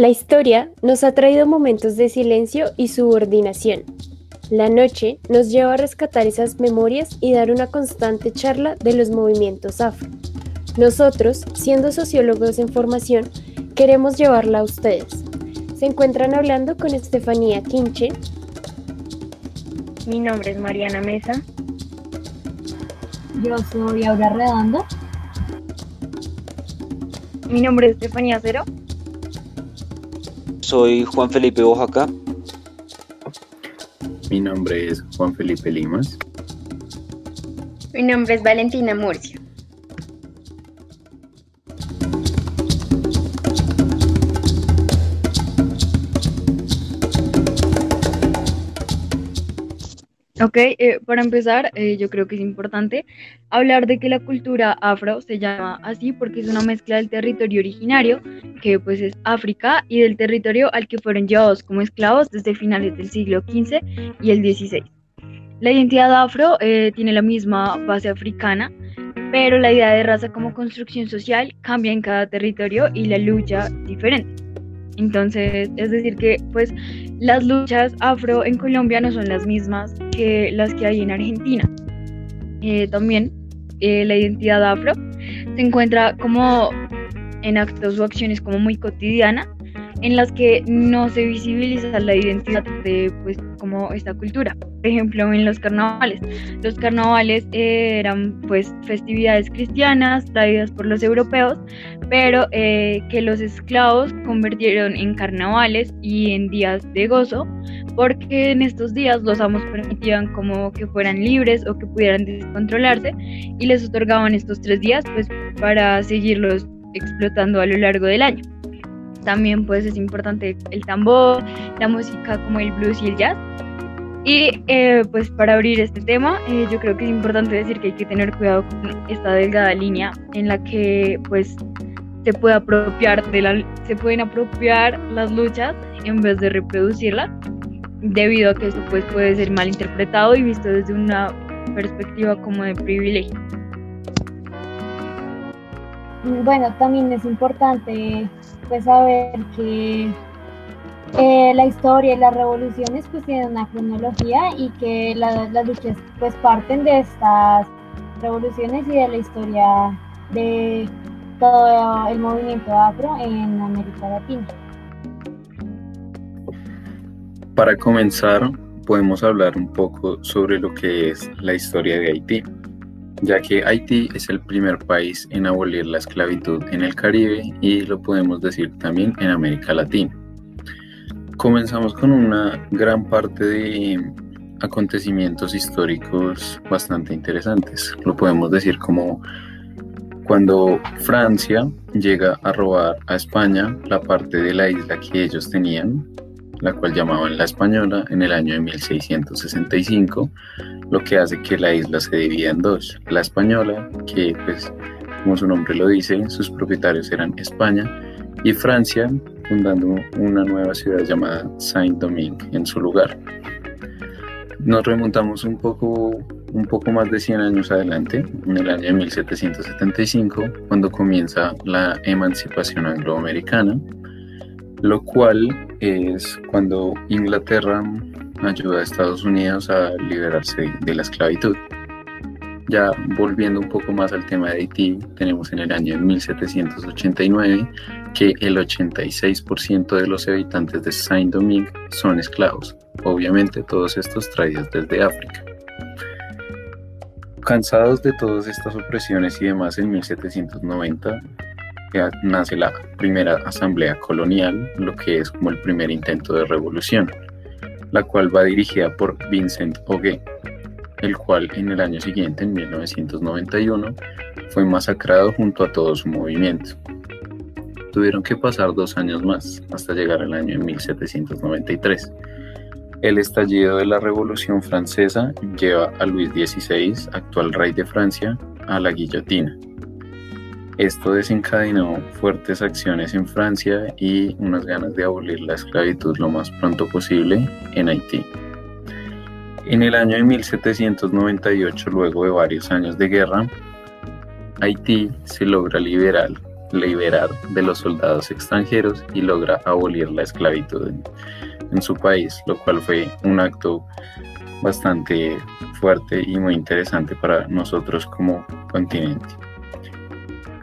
La historia nos ha traído momentos de silencio y subordinación. La noche nos lleva a rescatar esas memorias y dar una constante charla de los movimientos afro. Nosotros, siendo sociólogos en formación, queremos llevarla a ustedes. Se encuentran hablando con Estefanía Quinche. Mi nombre es Mariana Mesa. Yo soy Aura Redondo. Mi nombre es Estefanía Cero. Soy Juan Felipe Oaxaca. Mi nombre es Juan Felipe Limas. Mi nombre es Valentina Murcia. Ok, eh, para empezar, eh, yo creo que es importante hablar de que la cultura afro se llama así porque es una mezcla del territorio originario, que pues es África, y del territorio al que fueron llevados como esclavos desde finales del siglo XV y el XVI. La identidad afro eh, tiene la misma base africana, pero la idea de raza como construcción social cambia en cada territorio y la lucha diferente. Entonces, es decir que pues las luchas afro en Colombia no son las mismas que las que hay en Argentina. Eh, también eh, la identidad afro se encuentra como en actos o acciones como muy cotidiana en las que no se visibiliza la identidad de pues como esta cultura. Por ejemplo, en los carnavales. Los carnavales eran pues festividades cristianas traídas por los europeos, pero eh, que los esclavos convirtieron en carnavales y en días de gozo, porque en estos días los amos permitían como que fueran libres o que pudieran descontrolarse y les otorgaban estos tres días pues para seguirlos explotando a lo largo del año. También pues es importante el tambor, la música como el blues y el jazz. Y eh, pues para abrir este tema, eh, yo creo que es importante decir que hay que tener cuidado con esta delgada línea en la que pues se puede apropiar de la, se pueden apropiar las luchas en vez de reproducirlas, debido a que esto pues puede ser mal interpretado y visto desde una perspectiva como de privilegio. Bueno, también es importante pues saber que eh, la historia y las revoluciones pues tienen una cronología y que las luchas pues parten de estas revoluciones y de la historia de todo el movimiento afro en América Latina. Para comenzar, podemos hablar un poco sobre lo que es la historia de Haití ya que Haití es el primer país en abolir la esclavitud en el Caribe y lo podemos decir también en América Latina. Comenzamos con una gran parte de acontecimientos históricos bastante interesantes. Lo podemos decir como cuando Francia llega a robar a España la parte de la isla que ellos tenían, la cual llamaban la Española, en el año de 1665, lo que hace que la isla se divida en dos. La española, que pues como su nombre lo dice, sus propietarios eran España, y Francia, fundando una nueva ciudad llamada Saint-Domingue en su lugar. Nos remontamos un poco, un poco más de 100 años adelante, en el año 1775, cuando comienza la emancipación angloamericana, lo cual es cuando Inglaterra ayuda a Estados Unidos a liberarse de la esclavitud. Ya volviendo un poco más al tema de Haití, tenemos en el año 1789 que el 86% de los habitantes de Saint-Domingue son esclavos, obviamente todos estos traídos desde África. Cansados de todas estas opresiones y demás, en 1790 nace la primera asamblea colonial, lo que es como el primer intento de revolución la cual va dirigida por Vincent Ogué, el cual en el año siguiente, en 1991, fue masacrado junto a todo su movimiento. Tuvieron que pasar dos años más hasta llegar al año 1793. El estallido de la Revolución Francesa lleva a Luis XVI, actual rey de Francia, a la guillotina. Esto desencadenó fuertes acciones en Francia y unas ganas de abolir la esclavitud lo más pronto posible en Haití. En el año de 1798, luego de varios años de guerra, Haití se logra liberar liberar de los soldados extranjeros y logra abolir la esclavitud en, su país, lo cual fue un acto bastante fuerte y muy interesante para nosotros como continente.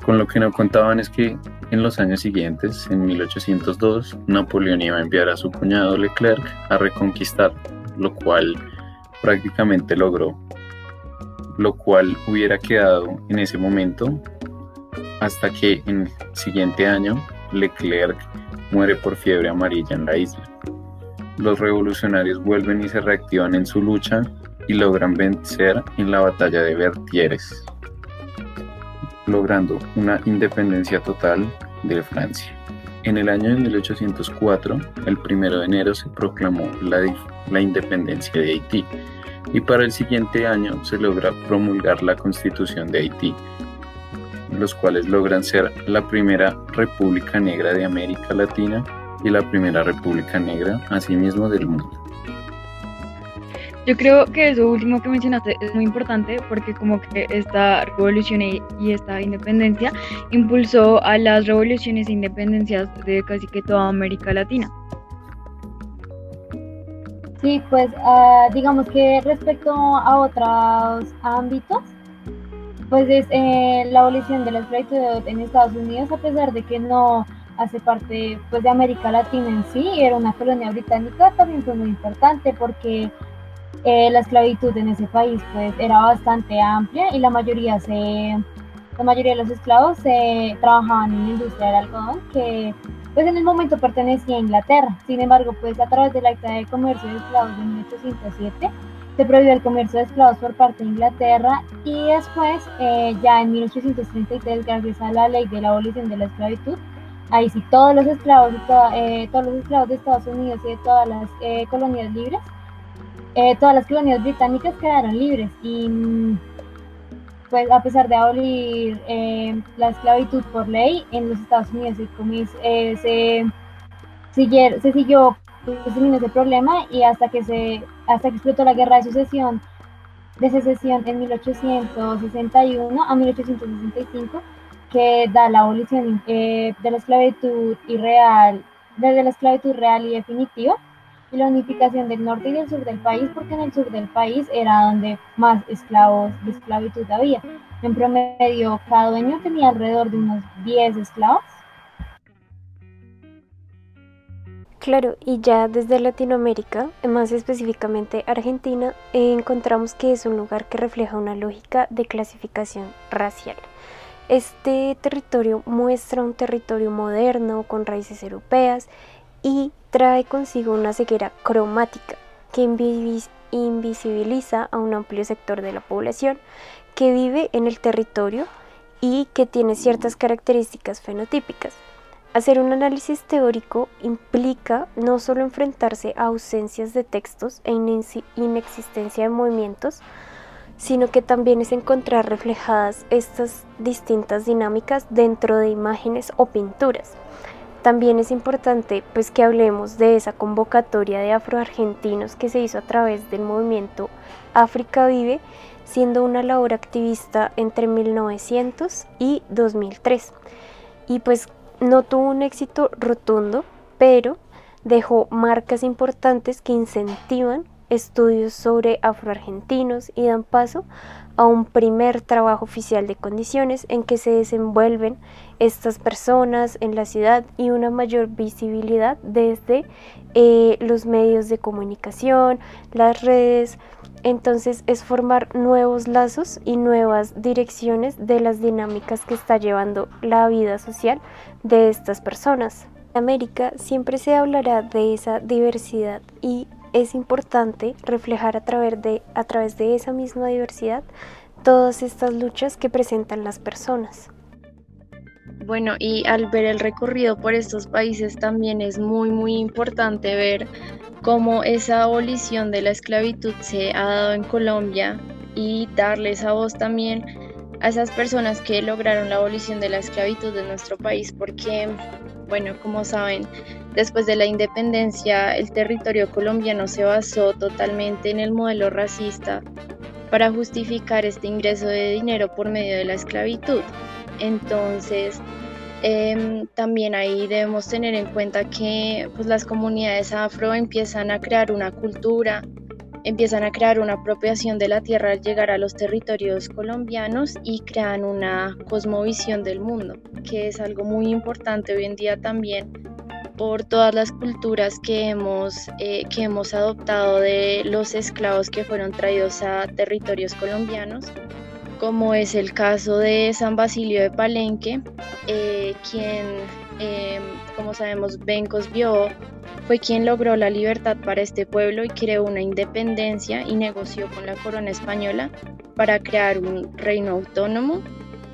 Con lo que nos contaban es que en los años siguientes, en 1802, Napoleón iba a enviar a su cuñado Leclerc a reconquistar, lo cual prácticamente logró, lo cual hubiera quedado en ese momento hasta que en el siguiente año Leclerc muere por fiebre amarilla en la isla. Los revolucionarios vuelven y se reactivan en su lucha y logran vencer en la batalla de Vertières, logrando una independencia total de Francia. En el año de 1804, el 1 de enero, se proclamó la, la independencia de Haití y para el siguiente año se logra promulgar la constitución de Haití, los cuales logran ser la primera república negra de América Latina y la primera república negra asimismo del mundo. Yo creo que eso último que mencionaste es muy importante porque como que esta revolución y esta independencia impulsó a las revoluciones e independencias de casi que toda América Latina. Sí, pues uh, digamos que respecto a otros ámbitos, pues es eh, la abolición de la esclavitud en Estados Unidos, a pesar de que no hace parte pues de América Latina en sí, era una colonia británica, también fue muy importante porque eh, la esclavitud en ese país pues era bastante amplia y la mayoría se la mayoría de los esclavos se trabajaban en la industria del algodón que pues en el momento pertenecía a Inglaterra. Sin embargo, pues a través del Acta de Comercio de Esclavos de 1807 se prohibió el comercio de esclavos por parte de Inglaterra y después eh, ya en 1833 gracias a la ley de la abolición de la esclavitud ahí sí todos los esclavos eh, todos los esclavos de Estados Unidos y de todas las colonias libres eh, todas las colonias británicas quedaron libres y mm, pues a pesar de abolir eh, la esclavitud por ley en los Estados Unidos eh, se, siguió, se siguió ese problema y hasta que se hasta que explotó la guerra de sucesión de secesión en 1861 a 1865 que da la abolición de la esclavitud irreal desde la esclavitud real y definitiva y la unificación del norte y del sur del país, porque en el sur del país era donde más esclavos de esclavitud había. En promedio, cada dueño tenía alrededor de unos 10 esclavos. Claro, y ya desde Latinoamérica, más específicamente Argentina, encontramos que es un lugar que refleja una lógica de clasificación racial. Este territorio muestra un territorio moderno con raíces europeas y trae consigo una ceguera cromática que invisibiliza a un amplio sector de la población que vive en el territorio y que tiene ciertas características fenotípicas. Hacer un análisis teórico implica no solo enfrentarse a ausencias de textos e inexistencia de movimientos, sino que también es encontrar reflejadas estas distintas dinámicas dentro de imágenes o pinturas. También es importante pues que hablemos de esa convocatoria de afroargentinos que se hizo a través del movimiento África Vive, siendo una labor activista entre 1900 y 2003. Y pues no tuvo un éxito rotundo, pero dejó marcas importantes que incentivan estudios sobre afroargentinos y dan paso a un primer trabajo oficial de condiciones en que se desenvuelven estas personas en la ciudad y una mayor visibilidad desde eh, los medios de comunicación, las redes. Entonces es formar nuevos lazos y nuevas direcciones de las dinámicas que está llevando la vida social de estas personas. En América siempre se hablará de esa diversidad y es importante reflejar a través, de, a través de esa misma diversidad todas estas luchas que presentan las personas. Bueno, y al ver el recorrido por estos países también es muy, muy importante ver cómo esa abolición de la esclavitud se ha dado en Colombia y darle esa voz también a esas personas que lograron la abolición de la esclavitud de nuestro país, porque, bueno, como saben, Después de la independencia, el territorio colombiano se basó totalmente en el modelo racista para justificar este ingreso de dinero por medio de la esclavitud. Entonces, Em, también ahí debemos tener en cuenta que pues, las comunidades afro empiezan a crear una cultura, empiezan a crear una apropiación de la tierra al llegar a los territorios colombianos y crean una cosmovisión del mundo, que es algo muy importante hoy en día también por todas las culturas que hemos, eh, que hemos adoptado de los esclavos que fueron traídos a territorios colombianos, como es el caso de San Basilio de Palenque, eh, quien, em, como sabemos, Bencos vio fue quien logró la libertad para este pueblo y creó una independencia y negoció con la corona española para crear un reino autónomo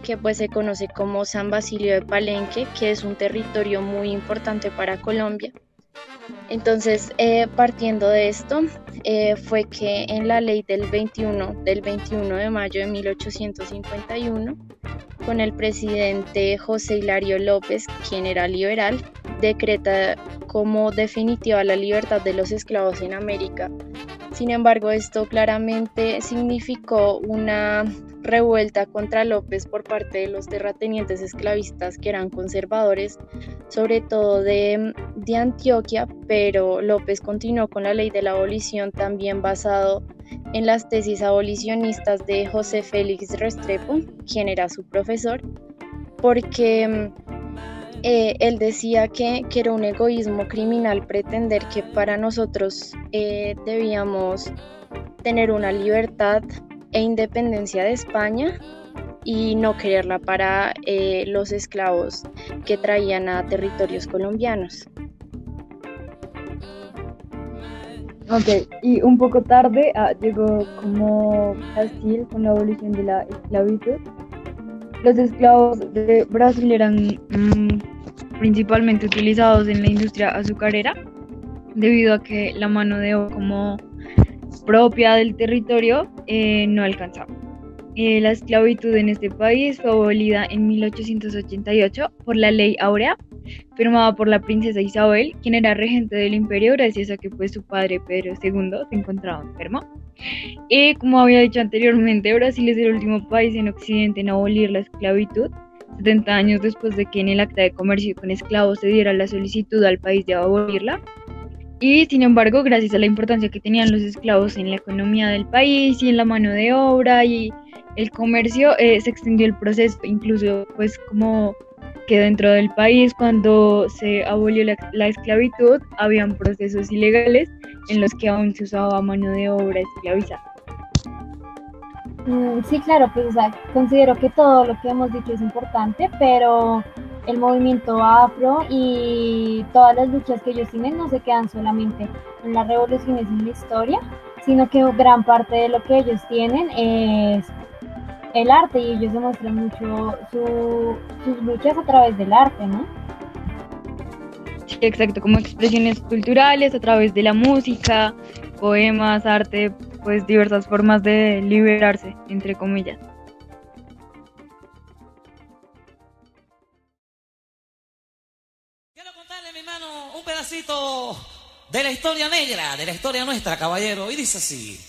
que pues se conoce como San Basilio de Palenque, que es un territorio muy importante para Colombia. Entonces, eh, partiendo de esto, eh, fue que en la ley del 21, del 21 de mayo de 1851, con el presidente José Hilario López, quien era liberal, decreta como definitiva la libertad de los esclavos en América. Sin embargo, esto claramente significó una revuelta contra López por parte de los terratenientes esclavistas que eran conservadores, sobre todo de, de, Antioquia, pero López continuó con la ley de la abolición también basado en las tesis abolicionistas de José Félix Restrepo, quien era su profesor, porque eh, él decía que, era un egoísmo criminal pretender que para nosotros eh, debíamos tener una libertad e independencia de España y no quererla para eh, los esclavos que traían a territorios colombianos. Ok, y un poco tarde ah, llegó como Brasil con la abolición de la esclavitud. Los esclavos de Brasil eran mm, principalmente utilizados en la industria azucarera debido a que la mano de obra como propia del territorio eh, no alcanzaba. Eh, la esclavitud en este país fue abolida en 1888 por la Ley Áurea, firmada por la princesa Isabel, quien era regente del imperio gracias a que pues, su padre Pedro II se encontraba enfermo. Y como había dicho anteriormente, Brasil es el último país en Occidente en abolir la esclavitud, 70 años después de que en el acta de comercio con esclavos se diera la solicitud al país de abolirla. Y sin embargo, gracias a la importancia que tenían los esclavos en la economía del país y en la mano de obra y el comercio, eh, se extendió el proceso, incluso pues como que dentro del país cuando se abolió la, esclavitud habían procesos ilegales en los que aún se usaba mano de obra esclavizada. Mm, sí, claro, pues considero que todo lo que hemos dicho es importante, pero el movimiento afro y todas las luchas que ellos tienen no se quedan solamente en las revoluciones en la historia, sino que gran parte de lo que ellos tienen es el arte y ellos demuestran mucho sus luchas a través del arte, ¿no? Sí, exacto, como expresiones culturales a través de la música, poemas, arte, pues diversas formas de liberarse, entre comillas. de la historia negra, de la historia nuestra, caballero. Y dice así.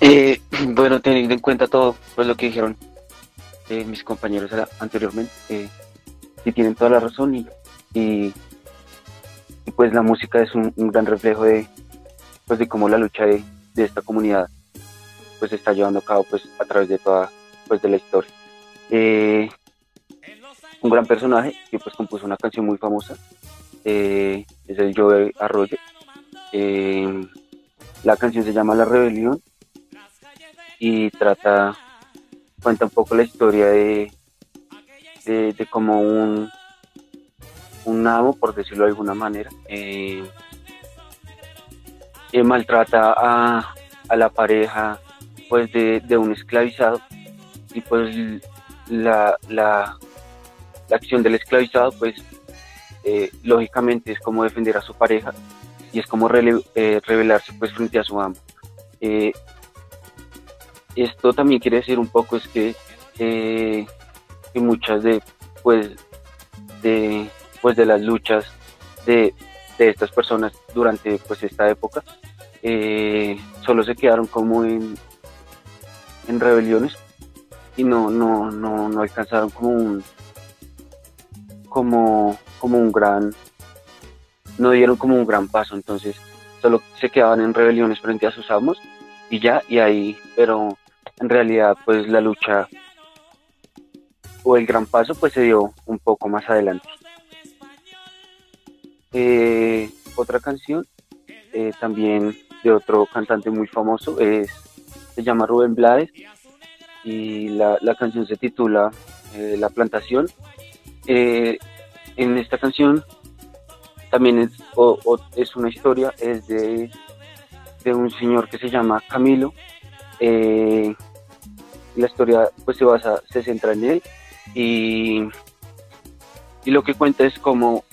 Eh, bueno, teniendo en cuenta todo pues, lo que dijeron eh, mis compañeros anteriormente, eh, tienen toda la razón y, y, pues la música es un, gran reflejo de, pues de cómo la lucha de, esta comunidad pues está llevando a cabo pues a través de toda pues de la historia. Eh, un gran personaje que pues compuso una canción muy famosa eh, es el Joe Arroyo. Eh, la canción se llama La Rebelión y trata, cuenta un poco la historia de, de, de como un, un amo, por decirlo de alguna manera, eh, maltrata a, la pareja pues de, un esclavizado y pues la, la, acción del esclavizado pues eh, lógicamente es como defender a su pareja y es como eh, revelarse pues frente a su amo. Esto también quiere decir un poco es que, que muchas de pues de pues de las luchas de, de estas personas durante pues esta época eh, solo se quedaron como en, en rebeliones y no, no, no, no alcanzaron como un como, como un gran no dieron como un gran paso. Entonces solo se quedaban en rebeliones frente a sus amos y ya y ahí pero en realidad pues la lucha o el gran paso pues se dio un poco más adelante eh, otra canción eh, también de otro cantante muy famoso, es, se llama Rubén Blades y la, canción se titula eh, La Plantación. en esta canción también es, es una historia, es de, de, un señor que se llama Camilo. la historia pues se basa, se centra en él y, y lo que cuenta es como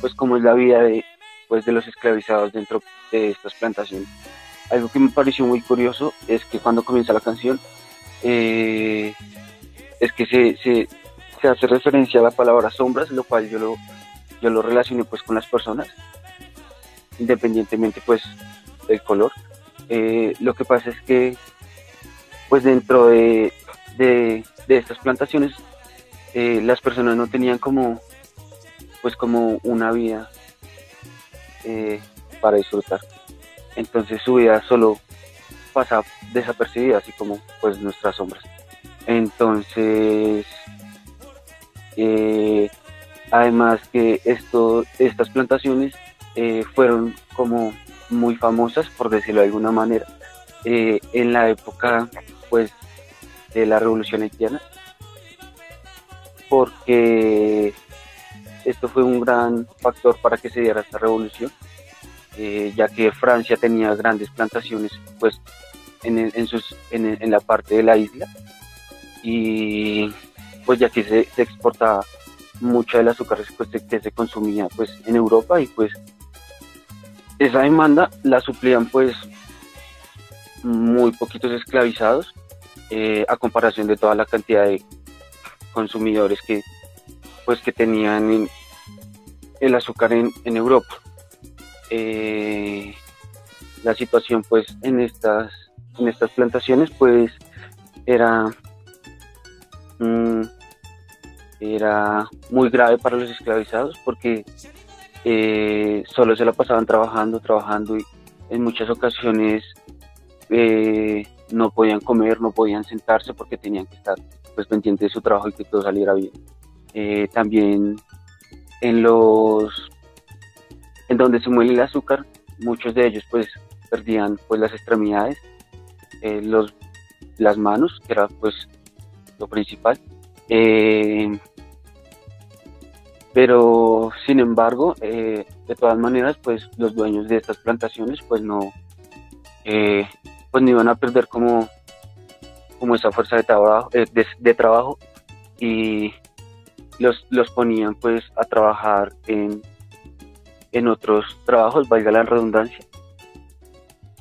pues cómo es la vida de, pues, de los esclavizados dentro de estas plantaciones. Algo que me pareció muy curioso es que cuando comienza la canción, eh, es que se, se, se, hace referencia a la palabra sombras, lo cual yo lo, yo lo relacioné pues con las personas, independientemente pues del color. Eh, lo que pasa es que pues dentro de, de, estas plantaciones eh, las personas no tenían como pues como una vida eh, para disfrutar. Entonces su vida solo pasa desapercibida, así como pues nuestras sombras. Entonces, además que esto, estas plantaciones fueron como muy famosas, por decirlo de alguna manera, en la época pues de la revolución haitiana, porque esto fue un gran factor para que se diera esta revolución, eh, ya que Francia tenía grandes plantaciones pues, en, sus, en, la parte de la isla y pues ya que se, exportaba mucha del azúcar pues, que se consumía pues, en Europa y pues esa demanda la suplían pues muy poquitos esclavizados eh, a comparación de toda la cantidad de consumidores que pues que tenían el azúcar en, Europa. Eh, la situación pues en estas en estas plantaciones pues era mm, era muy grave para los esclavizados porque eh, solo se la pasaban trabajando trabajando y en muchas ocasiones eh, no podían comer no podían sentarse porque tenían que estar pues pendientes de su trabajo y que todo saliera bien. Eh, también en los en donde se muele el azúcar muchos de ellos pues perdían pues las extremidades eh, los las manos que era pues lo principal. Eh, pero sin embargo de todas maneras pues los dueños de estas plantaciones pues no pues no iban a perder como como esa fuerza de trabajo de trabajo y los, los ponían pues a trabajar en, en otros trabajos, valga la redundancia,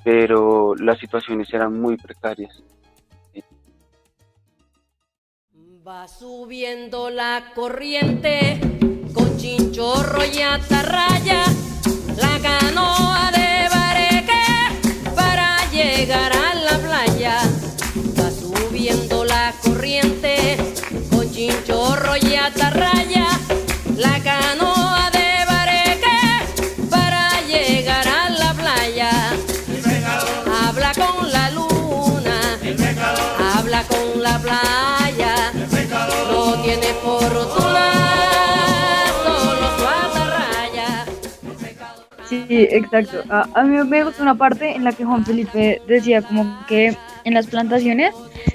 pero las situaciones eran muy precarias. Va subiendo la corriente con chinchorro y atarraya, la canoa de bareque para llegar a la playa. Va subiendo la corriente chinchorro y atarraya, la canoa de bareque para llegar a la playa. Habla con la luna, habla con la playa, no tiene fortuna, Sí, exacto. A, mí me gusta una parte en la que Juan Felipe decía como que en las plantaciones,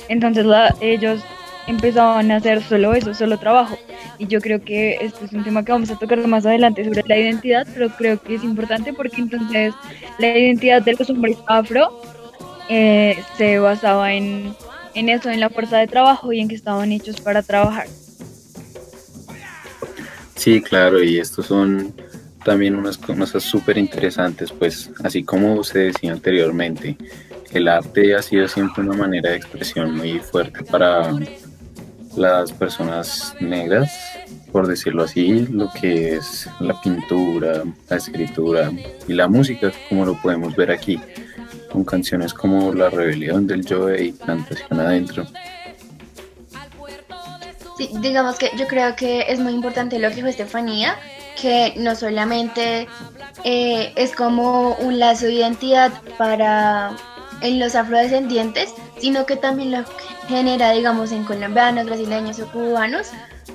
entonces la, ellos empezaban a hacer solo eso, solo trabajo. Y yo creo que este es un tema que vamos a tocar más adelante sobre la identidad, pero creo que es importante porque entonces la identidad de los hombres afro eh, se basaba en, en eso, en la fuerza de trabajo y en que estaban hechos para trabajar. Sí, claro, y estos son también unas cosas súper interesantes, pues así como usted decía anteriormente, el arte ha sido siempre una manera de expresión muy fuerte para las personas negras por decirlo así, lo que es la pintura, la escritura y la música, como lo podemos ver aquí, con canciones como La Rebelión del Joe y Plantación Adentro. Sí, digamos que yo creo que es muy importante lo que dijo Estefanía, que no solamente eh, es como un lazo de identidad para en los afrodescendientes, sino que también lo genera, digamos, en colombianos, brasileños o cubanos,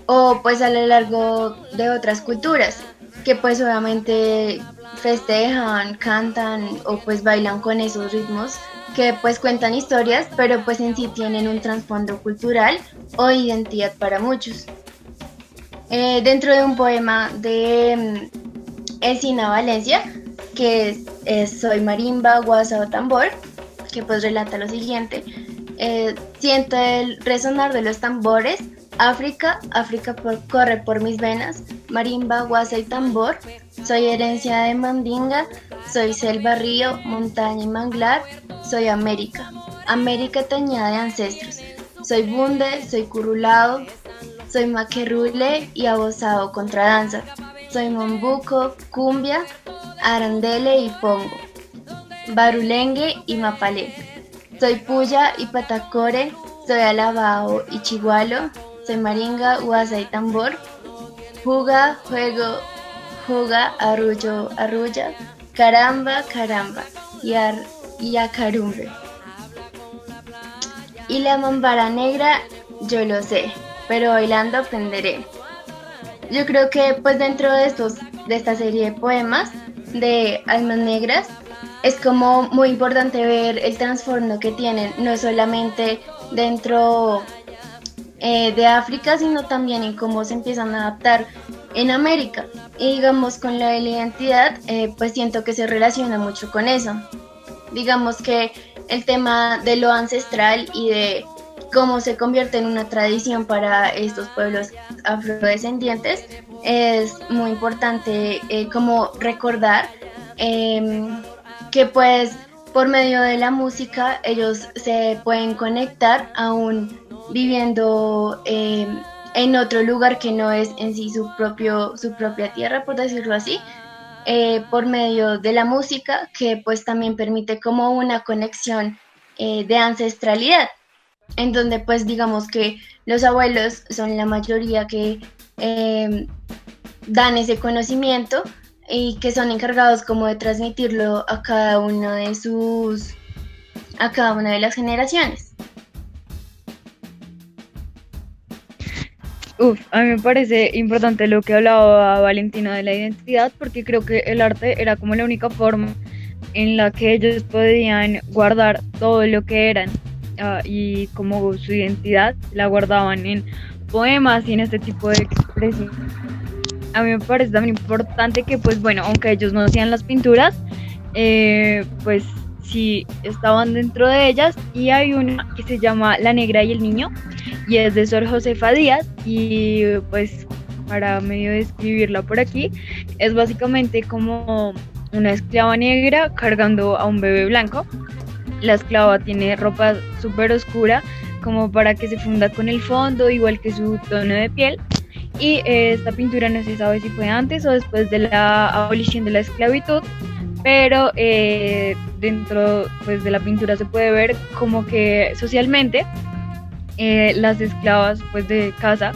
o pues a lo largo de otras culturas, que pues obviamente festejan, cantan o pues bailan con esos ritmos que pues cuentan historias, pero pues en sí tienen un trasfondo cultural o identidad para muchos. Eh, dentro de un poema de um, Valencia, que es, Soy marimba, guasa o tambor, que pues relata lo siguiente, eh, siento el resonar de los tambores, África, África corre por mis venas, marimba, guasa y tambor, soy herencia de mandinga, soy selva, río, montaña y manglar, soy América, América teñida de ancestros, soy bunde, soy curulado, soy maquerule y abosado contra danza. Soy mombuco, cumbia, arandele y pongo. Barulengue y mapalé. Soy puya y patacore. Soy alabao y chigualo. Soy maringa, guasa y tambor. Juga, juego, juga, arrullo, arrulla. Caramba, caramba. Y, ar, y acarumbe. Y la mambara negra, yo lo sé pero bailando aprenderé. Yo creo que pues dentro de estos de esta serie de poemas de Almas Negras es como muy importante ver el trasfondo que tienen, no solamente dentro eh, de África, sino también en cómo se empiezan a adaptar en América. Y digamos con la identidad, eh, pues siento que se relaciona mucho con eso. Digamos que el tema de lo ancestral y de cómo se convierte en una tradición para estos pueblos afrodescendientes, es muy importante eh, como recordar em, que pues por medio de la música ellos se pueden conectar aún viviendo em, en otro lugar que no es en sí su, propio, su propia tierra, por decirlo así, eh, por medio de la música que pues también permite como una conexión eh, de ancestralidad en donde pues digamos que los abuelos son la mayoría que eh, dan ese conocimiento y que son encargados como de transmitirlo a cada una de sus, a cada una de las generaciones. Uf, a mí me parece importante lo que hablaba Valentina de la identidad porque creo que el arte era como la única forma en la que ellos podían guardar todo lo que eran Ah, y como su identidad la guardaban en poemas y en este tipo de expresión. A mí me parece también importante que, pues bueno, aunque ellos no hacían las pinturas, eh, pues sí estaban dentro de ellas. Y hay una que se llama La Negra y el Niño y es de Sor Josefa Díaz. Y pues para medio describirla por aquí es básicamente como una esclava negra cargando a un bebé blanco la esclava tiene ropa súper oscura como para que se funda con el fondo, igual que su tono de piel. Y eh, esta pintura no se sabe si fue antes o después de la abolición de la esclavitud, pero eh, dentro pues, de la pintura se puede ver como que socialmente eh, las esclavas pues, de casa,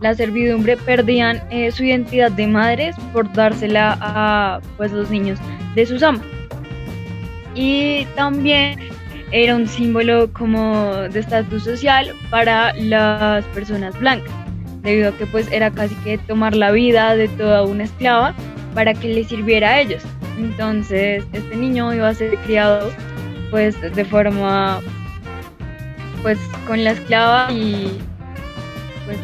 la servidumbre, perdían su identidad de madres por dársela a pues, los niños de sus amos y también era un símbolo como de estatus social para las personas blancas, debido a que pues era casi que tomar la vida de toda una esclava para que le sirviera a ellos. Entonces este niño iba a ser criado pues de forma pues con la esclava y pues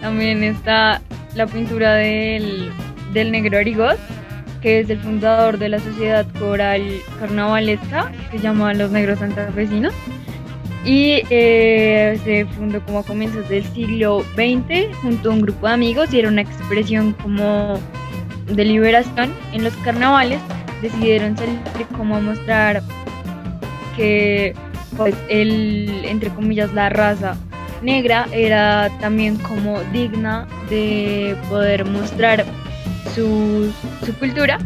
también está la pintura del, del negro Arigos que es el fundador de la sociedad coral carnavalesca, que se llama Los Negros Santafesinos, y eh, se fundó como a comienzos del siglo XX junto a un grupo de amigos y era una expresión como de liberación en los carnavales. Decidieron salir como a mostrar que pues el, entre comillas, la raza negra era también como digna de poder mostrar su, su cultura.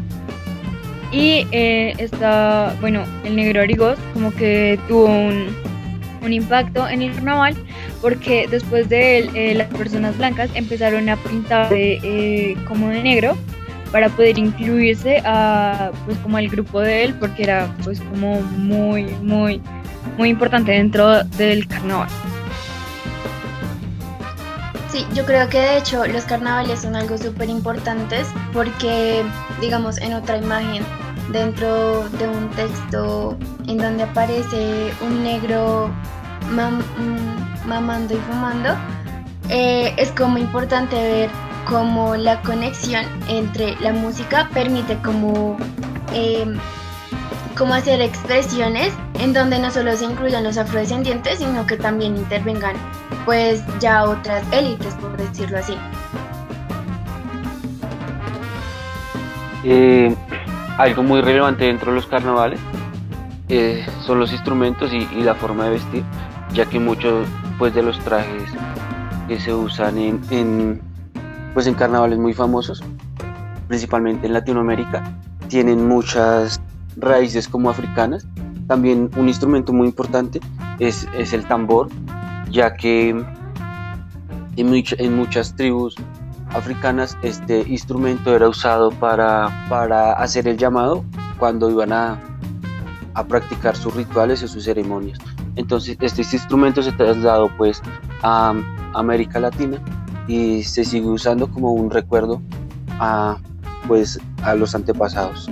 Y eh, está, bueno, el negro Arigos como que tuvo un, un impacto en el carnaval porque después de él eh, las personas blancas empezaron a pintar eh, como de negro para poder incluirse a pues como al grupo de él porque era pues como muy muy muy importante dentro del carnaval. Sí, yo creo que de hecho los carnavales son algo súper importantes porque, digamos, en otra imagen, dentro de un texto en donde aparece un negro mm, mamando y fumando, eh, es como importante ver cómo la conexión entre la música permite como, em, como hacer expresiones en donde no solo se incluyan los afrodescendientes, sino que también intervengan pues ya otras élites, por decirlo así. Eh, algo muy relevante dentro de los carnavales eh, son los instrumentos y, la forma de vestir, ya que muchos pues, de los trajes que se usan en, pues, en carnavales muy famosos, principalmente en Latinoamérica, tienen muchas raíces como africanas. También un instrumento muy importante es, es el tambor, ya que en, muchas tribus africanas este instrumento era usado para, para hacer el llamado cuando iban a, a practicar sus rituales y sus ceremonias. Entonces este, instrumento se trasladó pues a América Latina y se sigue usando como un recuerdo a, pues, a los antepasados.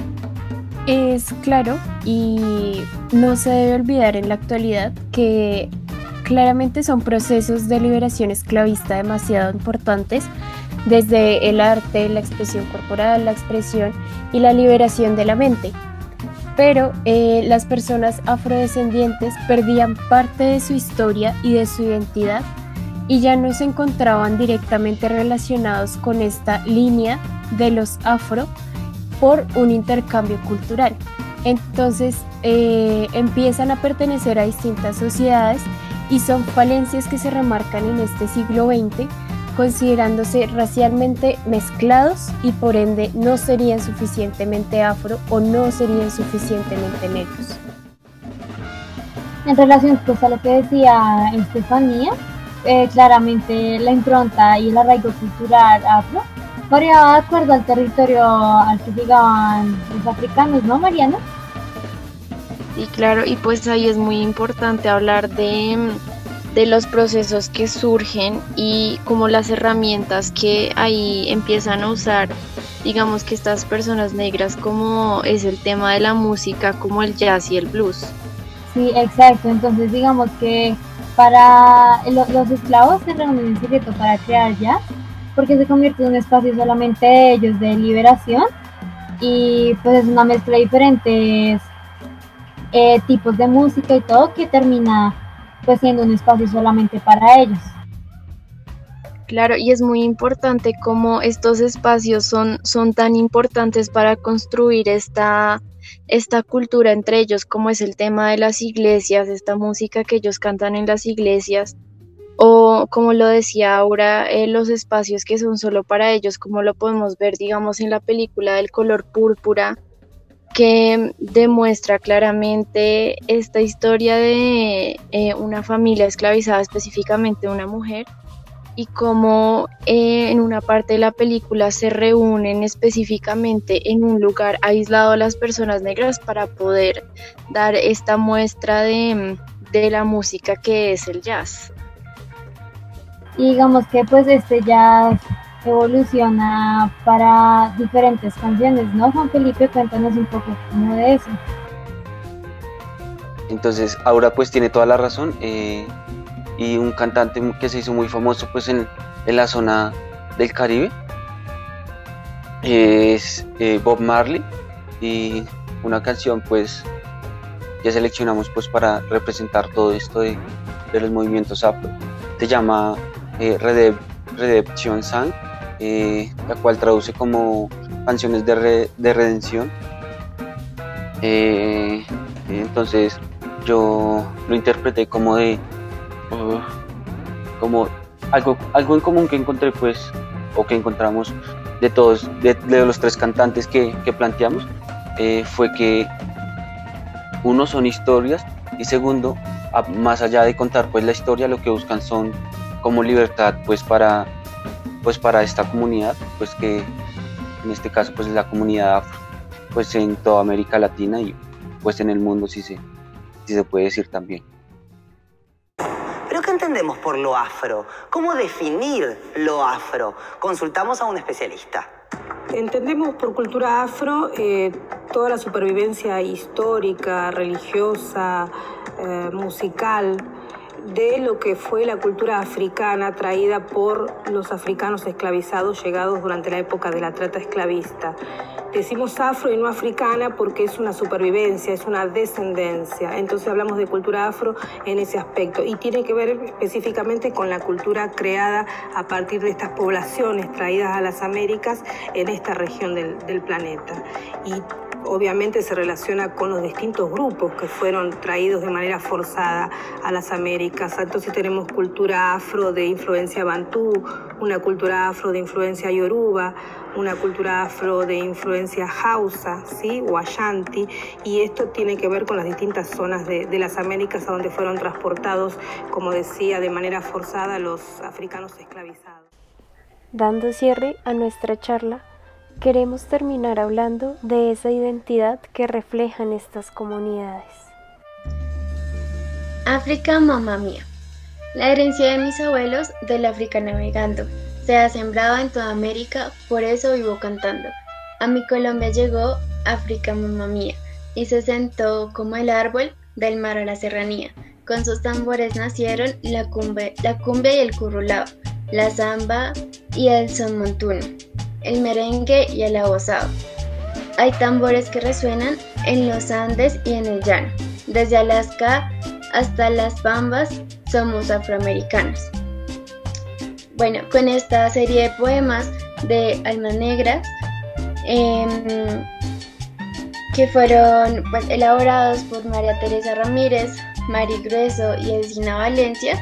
Es claro y no se debe olvidar en la actualidad que Claramente son procesos de liberación esclavista demasiado importantes, desde el arte, la expresión corporal, la expresión y la liberación de la mente. Pero eh, las personas afrodescendientes perdían parte de su historia y de su identidad y ya no se encontraban directamente relacionados con esta línea de los afro por un intercambio cultural. Entonces eh, empiezan a pertenecer a distintas sociedades y son falencias que se remarcan en este siglo XX, considerándose racialmente mezclados y por ende no serían suficientemente afro o no serían suficientemente negros. En relación pues, a lo que decía Estefanía, eh, claramente la impronta y el arraigo cultural afro de acuerdo al territorio al que llegaban los africanos, ¿no, Mariana? Y claro, y pues ahí es muy importante hablar de, los procesos que surgen y como las herramientas que ahí empiezan a usar, digamos que estas personas negras, como es el tema de la música, como el jazz y el blues. Sí, exacto. Entonces digamos que para los, esclavos se reúnen en secreto para crear jazz, porque se convierte en un espacio solamente de ellos de liberación y pues es una mezcla de diferentes eh, tipos de música y todo que termina pues siendo un espacio solamente para ellos. Claro, y es muy importante cómo estos espacios son, son tan importantes para construir esta, esta cultura entre ellos, como es el tema de las iglesias, esta música que ellos cantan en las iglesias, o como lo decía ahora, eh, los espacios que son solo para ellos, como lo podemos ver, digamos, en la película del color púrpura, que demuestra claramente esta historia de eh, una familia esclavizada, específicamente una mujer, y cómo eh, en una parte de la película se reúnen específicamente en un lugar aislado las personas negras para poder dar esta muestra de, de la música que es el jazz. Y digamos que pues este jazz evoluciona para diferentes canciones, ¿no? Juan Felipe, cuéntanos un poco cómo de eso. Entonces, ahora pues tiene toda la razón. Eh, y un cantante que se hizo muy famoso pues en, la zona del Caribe es eh, Bob Marley y una canción pues que seleccionamos pues para representar todo esto de, los movimientos afro. Se llama eh, Redemption Song eh, la cual traduce como canciones de, redención. Eh, entonces yo lo interpreté como de, uh, como algo, algo en común que encontré pues, o que encontramos de todos, de, los tres cantantes que, planteamos, eh, fue que uno son historias y segundo, más allá de contar pues la historia, lo que buscan son como libertad pues para, pues para esta comunidad, pues que en este caso pues la comunidad afro, pues en toda América Latina y pues en el mundo si se, si se puede decir también. ¿Pero qué entendemos por lo afro? ¿Cómo definir lo afro? Consultamos a un especialista. Entendemos por cultura afro eh, toda la supervivencia histórica, religiosa, eh, musical de lo que fue la cultura africana traída por los africanos esclavizados llegados durante la época de la trata esclavista. Decimos afro y no africana porque es una supervivencia, es una descendencia. Entonces hablamos de cultura afro en ese aspecto y tiene que ver específicamente con la cultura creada a partir de estas poblaciones traídas a las Américas en esta región del, planeta. Y obviamente se relaciona con los distintos grupos que fueron traídos de manera forzada a las Américas. Entonces tenemos cultura afro de influencia bantú, una cultura afro de influencia yoruba, una cultura afro de influencia hausa, ¿sí? o ashanti, y esto tiene que ver con las distintas zonas de, de las Américas a donde fueron transportados, como decía, de manera forzada los africanos esclavizados. Dando cierre a nuestra charla, queremos terminar hablando de esa identidad que reflejan estas comunidades. África, mamá mía. La herencia de mis abuelos del África navegando. Se ha sembrado en toda América, por eso vivo cantando. A mi Colombia llegó África, mamá mía, y se sentó como el árbol del mar a la serranía. Con sus tambores nacieron la cumbia, la y el currulao, la zamba y el son montuno el merengue y el abosado. Hay tambores que resuenan en los Andes y en el llano. Desde Alaska hasta las Bambas somos afroamericanos. Bueno, con esta serie de poemas de Almas Negras, em, que fueron pues, elaborados por María Teresa Ramírez, Mari Grueso y Edina Valencia,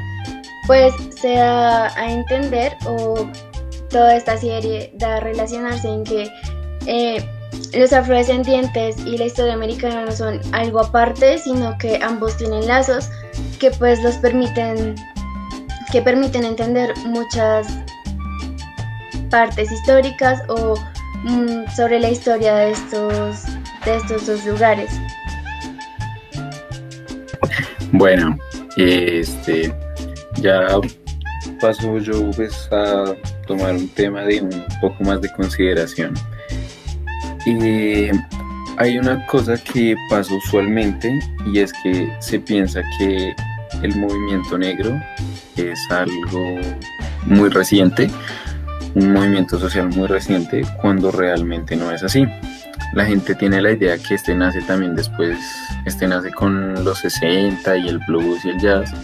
pues se da a entender o toda esta serie da a relacionarse en que eh, los afrodescendientes y la historia americana no son algo aparte, sino que ambos tienen lazos que pues los permiten que permiten entender muchas partes históricas o mm, sobre la historia de estos de estos dos lugares. Bueno, este ya paso yo pues a tomar un tema de un poco más de consideración. Y hay una cosa que pasa usualmente y es que se piensa que el movimiento negro es algo muy reciente, un movimiento social muy reciente, cuando realmente no es así. La gente tiene la idea que este nace también después, este nace con los 60 y el blues y el jazz,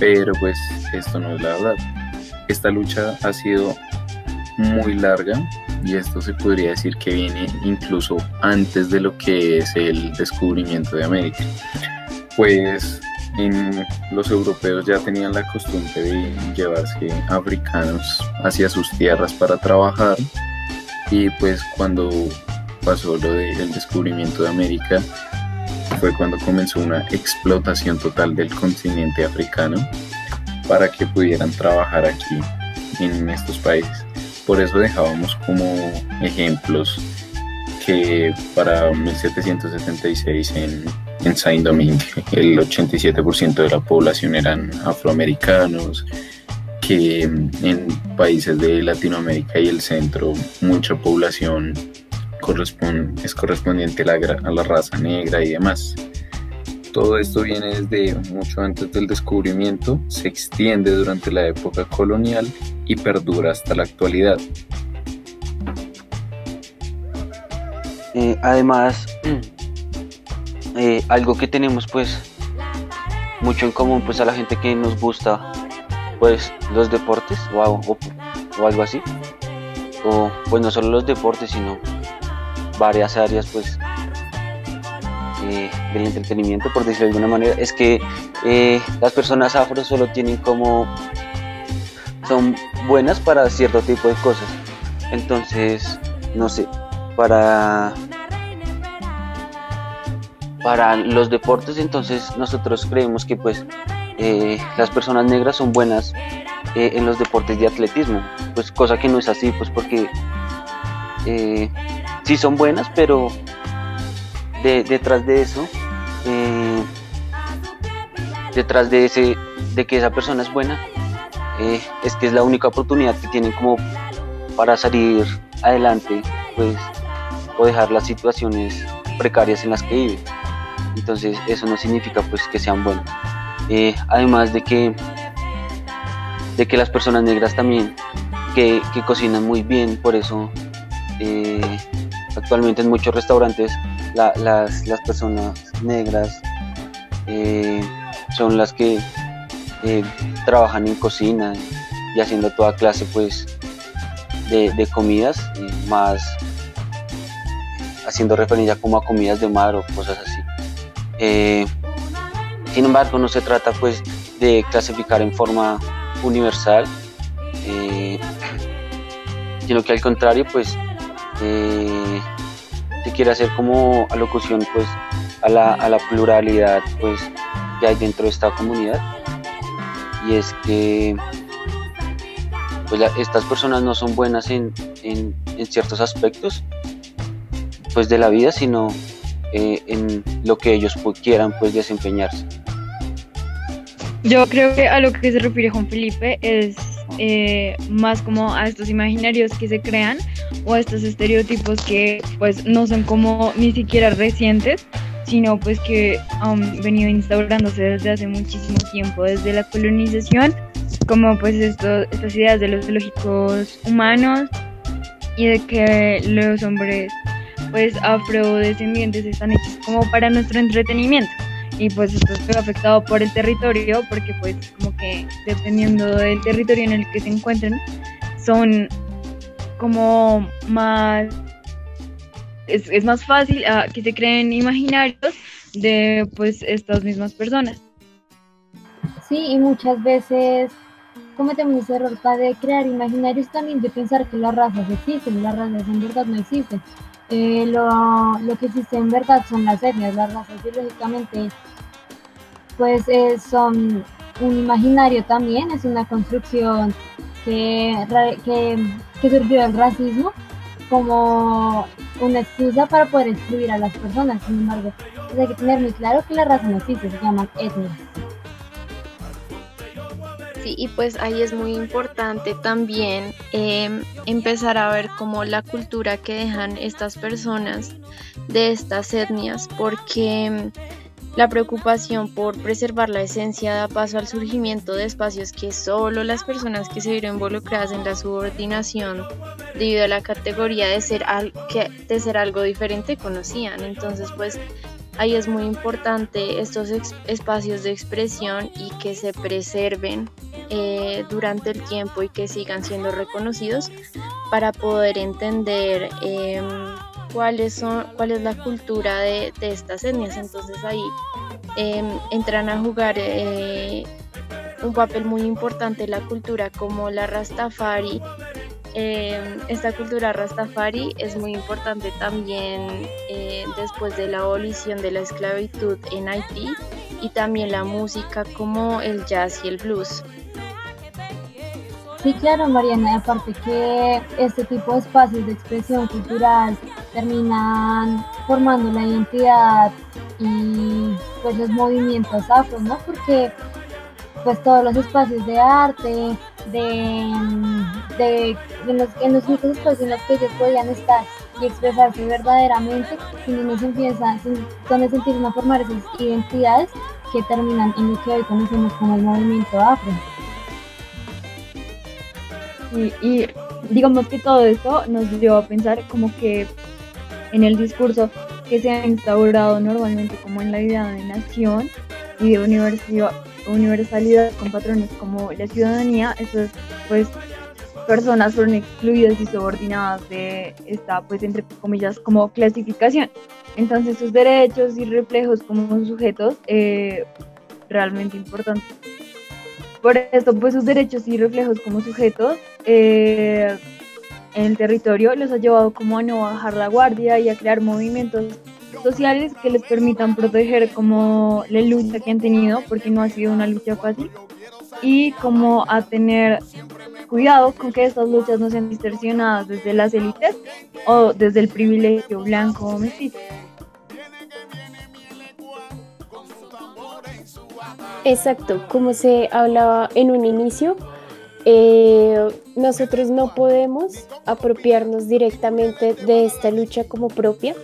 pero pues esto no es la verdad esta lucha ha sido muy larga y esto se podría decir que viene incluso antes de lo que es el descubrimiento de América. Pues los europeos ya tenían la costumbre de llevarse africanos hacia sus tierras para trabajar y pues cuando pasó lo del descubrimiento de América fue cuando comenzó una explotación total del continente africano para que pudieran trabajar aquí en estos países. Por eso dejábamos como ejemplos que para 1776 en, en Saint-Domingue el 87% de la población eran afroamericanos, que en países de Latinoamérica y el centro mucha población es correspondiente a la raza negra y demás. Todo esto viene desde mucho antes del descubrimiento, se extiende durante la época colonial y perdura hasta la actualidad. Eh, además, eh, algo que tenemos pues mucho en común pues a la gente que nos gusta pues los deportes o, o algo así o pues no solo los deportes sino varias áreas pues eh, del entretenimiento, por decirlo de alguna manera, es que eh, las personas afro solo tienen como son buenas para cierto tipo de cosas. Entonces, no sé, para para los deportes, entonces nosotros creemos que pues eh, las personas negras son buenas eh, en los deportes de atletismo, pues cosa que no es así, pues porque eh, sí son buenas, pero detrás de eso, detrás de ese, de que esa persona es buena, es que es la única oportunidad que tienen como para salir adelante, pues, o dejar las situaciones precarias en las que viven. Entonces eso no significa pues que sean buenos. Eh, además de que, de que las personas negras también, que, cocinan muy bien, por eso eh, actualmente en muchos restaurantes las, personas negras eh, son las que trabajan en cocina y haciendo toda clase pues de, comidas, más haciendo referencia como a comidas de mar o cosas así. Sin embargo, no se trata pues de clasificar en forma universal, eh, sino que al contrario pues eh, se quiere hacer como alocución pues a la, pluralidad pues que hay dentro de esta comunidad. Y es que pues, estas personas no son buenas en, ciertos aspectos pues de la vida sino eh, en lo que ellos quieran pues desempeñarse. Yo creo que a lo que se refiere Juan Felipe es eh, más como a estos imaginarios que se crean o a estos estereotipos que pues no son como ni siquiera recientes, sino pues que han venido instaurándose desde hace muchísimo tiempo, desde la colonización, como pues esto, estas ideas de los lógicos humanos y de que los hombres pues afrodescendientes están hechos como para nuestro entretenimiento y pues esto es afectado por el territorio porque pues como que dependiendo del territorio en el que se encuentren son como más es, más fácil ah, que se creen imaginarios de pues estas mismas personas. Sí y muchas veces cometemos ese error de crear imaginarios también de pensar que las razas existen las razas en verdad no existen eh, lo, lo, que existe en verdad son las etnias, las razas biológicamente pues eh, son un imaginario también, es una construcción que, que, surgió del racismo como una excusa para poder excluir a las personas. Sin embargo, pues hay que tener muy claro que la raza no existe, se llaman etnias. Sí, y pues ahí es muy importante también em, empezar a ver como la cultura que dejan estas personas de estas etnias, porque la preocupación por preservar la esencia da paso al surgimiento de espacios que solo las personas que se vieron involucradas en la subordinación debido a la categoría de ser, de ser algo diferente conocían. Entonces, pues ahí es muy importante estos espacios de expresión y que se preserven eh, durante el tiempo y que sigan siendo reconocidos para poder entender em, cuáles son, cuál es la cultura de, estas etnias. Entonces ahí em, entran a jugar eh, un papel muy importante la cultura como la Rastafari. Em, esta cultura Rastafari es muy importante también eh, después de la abolición de la esclavitud en Haití y también la música como el jazz y el blues. Sí, claro, Mariana, aparte que este tipo de espacios de expresión cultural terminan formando la identidad y pues los movimientos afro, ¿no? Porque pues todos los espacios de arte, de, de, los, en los únicos espacios en los que ellos podían estar y expresarse verdaderamente, donde se empieza, donde se empiezan a formar esas identidades que terminan en lo que hoy conocemos como el movimiento afro. Y, digamos que todo esto nos dio a pensar como que en el discurso que se ha instaurado normalmente como en la idea de nación y de universalidad con patrones como la ciudadanía, esas pues personas fueron excluidas y subordinadas de esta pues entre comillas como clasificación. Entonces sus derechos y reflejos como sujetos eh, realmente importantes por esto, pues sus derechos y reflejos como sujetos eh, en el territorio los ha llevado como a no bajar la guardia y a crear movimientos sociales que les permitan proteger como la lucha que han tenido, porque no ha sido una lucha fácil, y como a tener cuidado con que estas luchas no sean distorsionadas desde las élites o desde el privilegio blanco o mestizo. Exacto, como se hablaba en un inicio, eh, nosotros no podemos apropiarnos directamente de esta lucha como propia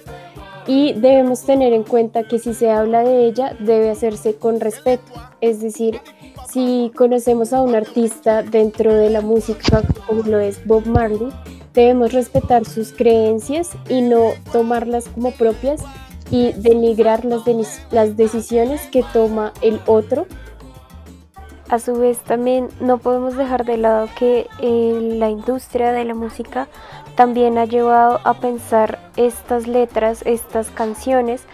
y debemos tener en cuenta que si se habla de ella debe hacerse con respeto, es decir, si conocemos a un artista dentro de la música como lo es Bob Marley, debemos respetar sus creencias y no tomarlas como propias y denigrar las, las decisiones que toma el otro. A su vez también no podemos dejar de lado que eh, la industria de la música también ha llevado a pensar estas letras, estas canciones,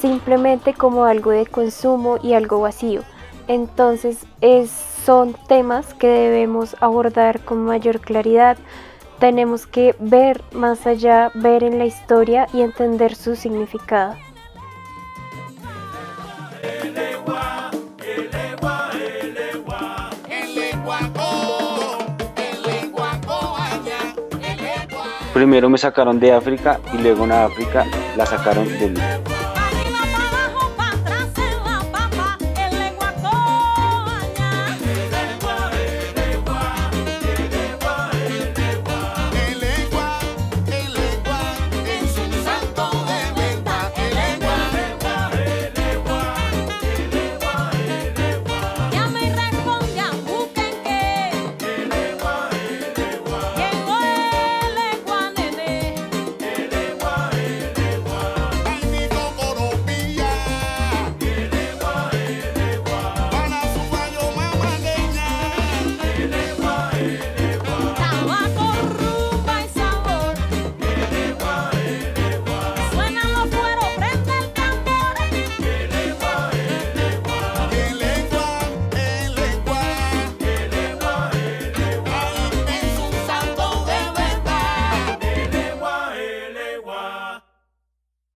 simplemente como algo de consumo y algo vacío. Entonces es, son temas que debemos abordar con mayor claridad, tenemos que ver más allá, ver en la historia y entender su significado. Primero me sacaron de África y luego en África la sacaron del